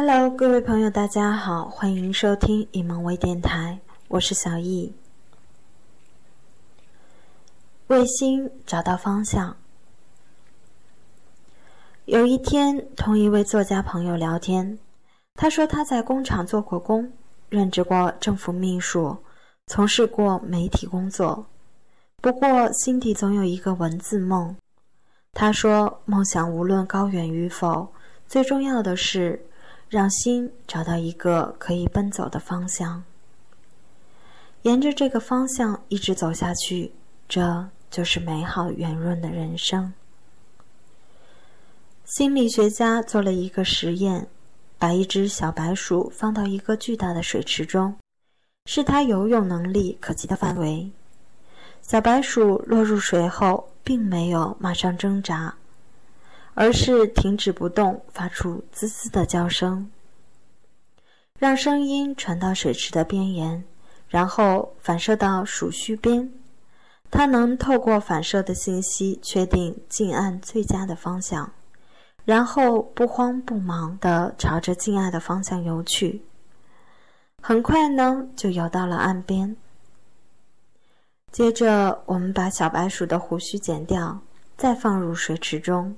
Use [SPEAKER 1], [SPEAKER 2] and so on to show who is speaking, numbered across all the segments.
[SPEAKER 1] Hello，各位朋友，大家好，欢迎收听以梦微电台，我是小易。卫星找到方向。有一天，同一位作家朋友聊天，他说他在工厂做过工，任职过政府秘书，从事过媒体工作，不过心底总有一个文字梦。他说，梦想无论高远与否，最重要的是。让心找到一个可以奔走的方向，沿着这个方向一直走下去，这就是美好圆润的人生。心理学家做了一个实验，把一只小白鼠放到一个巨大的水池中，是它游泳能力可及的范围。小白鼠落入水后，并没有马上挣扎。而是停止不动，发出滋滋的叫声，让声音传到水池的边沿，然后反射到鼠须边。它能透过反射的信息确定近岸最佳的方向，然后不慌不忙地朝着近岸的方向游去。很快呢，就游到了岸边。接着，我们把小白鼠的胡须剪掉，再放入水池中。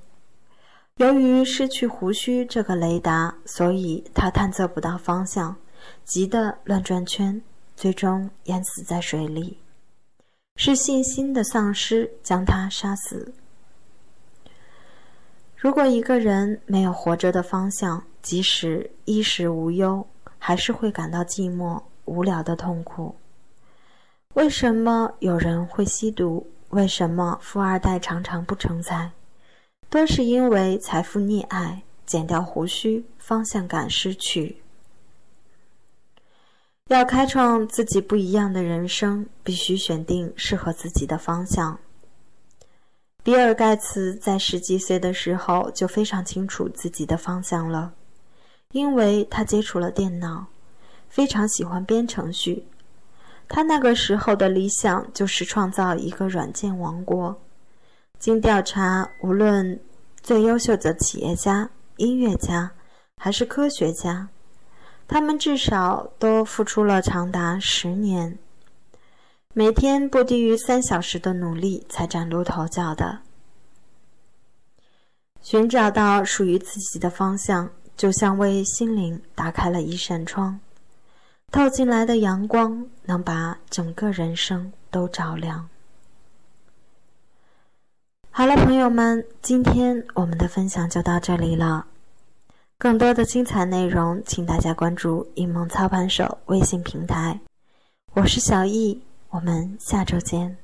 [SPEAKER 1] 由于失去胡须这个雷达，所以他探测不到方向，急得乱转圈，最终淹死在水里。是信心的丧失将他杀死。如果一个人没有活着的方向，即使衣食无忧，还是会感到寂寞、无聊的痛苦。为什么有人会吸毒？为什么富二代常常不成才？都是因为财富溺爱，剪掉胡须，方向感失去。要开创自己不一样的人生，必须选定适合自己的方向。比尔·盖茨在十几岁的时候就非常清楚自己的方向了，因为他接触了电脑，非常喜欢编程序。他那个时候的理想就是创造一个软件王国。经调查，无论最优秀的企业家、音乐家还是科学家，他们至少都付出了长达十年，每天不低于三小时的努力才崭露头角的。寻找到属于自己的方向，就像为心灵打开了一扇窗，透进来的阳光能把整个人生都照亮。好了，朋友们，今天我们的分享就到这里了。更多的精彩内容，请大家关注“一梦操盘手”微信平台。我是小易，我们下周见。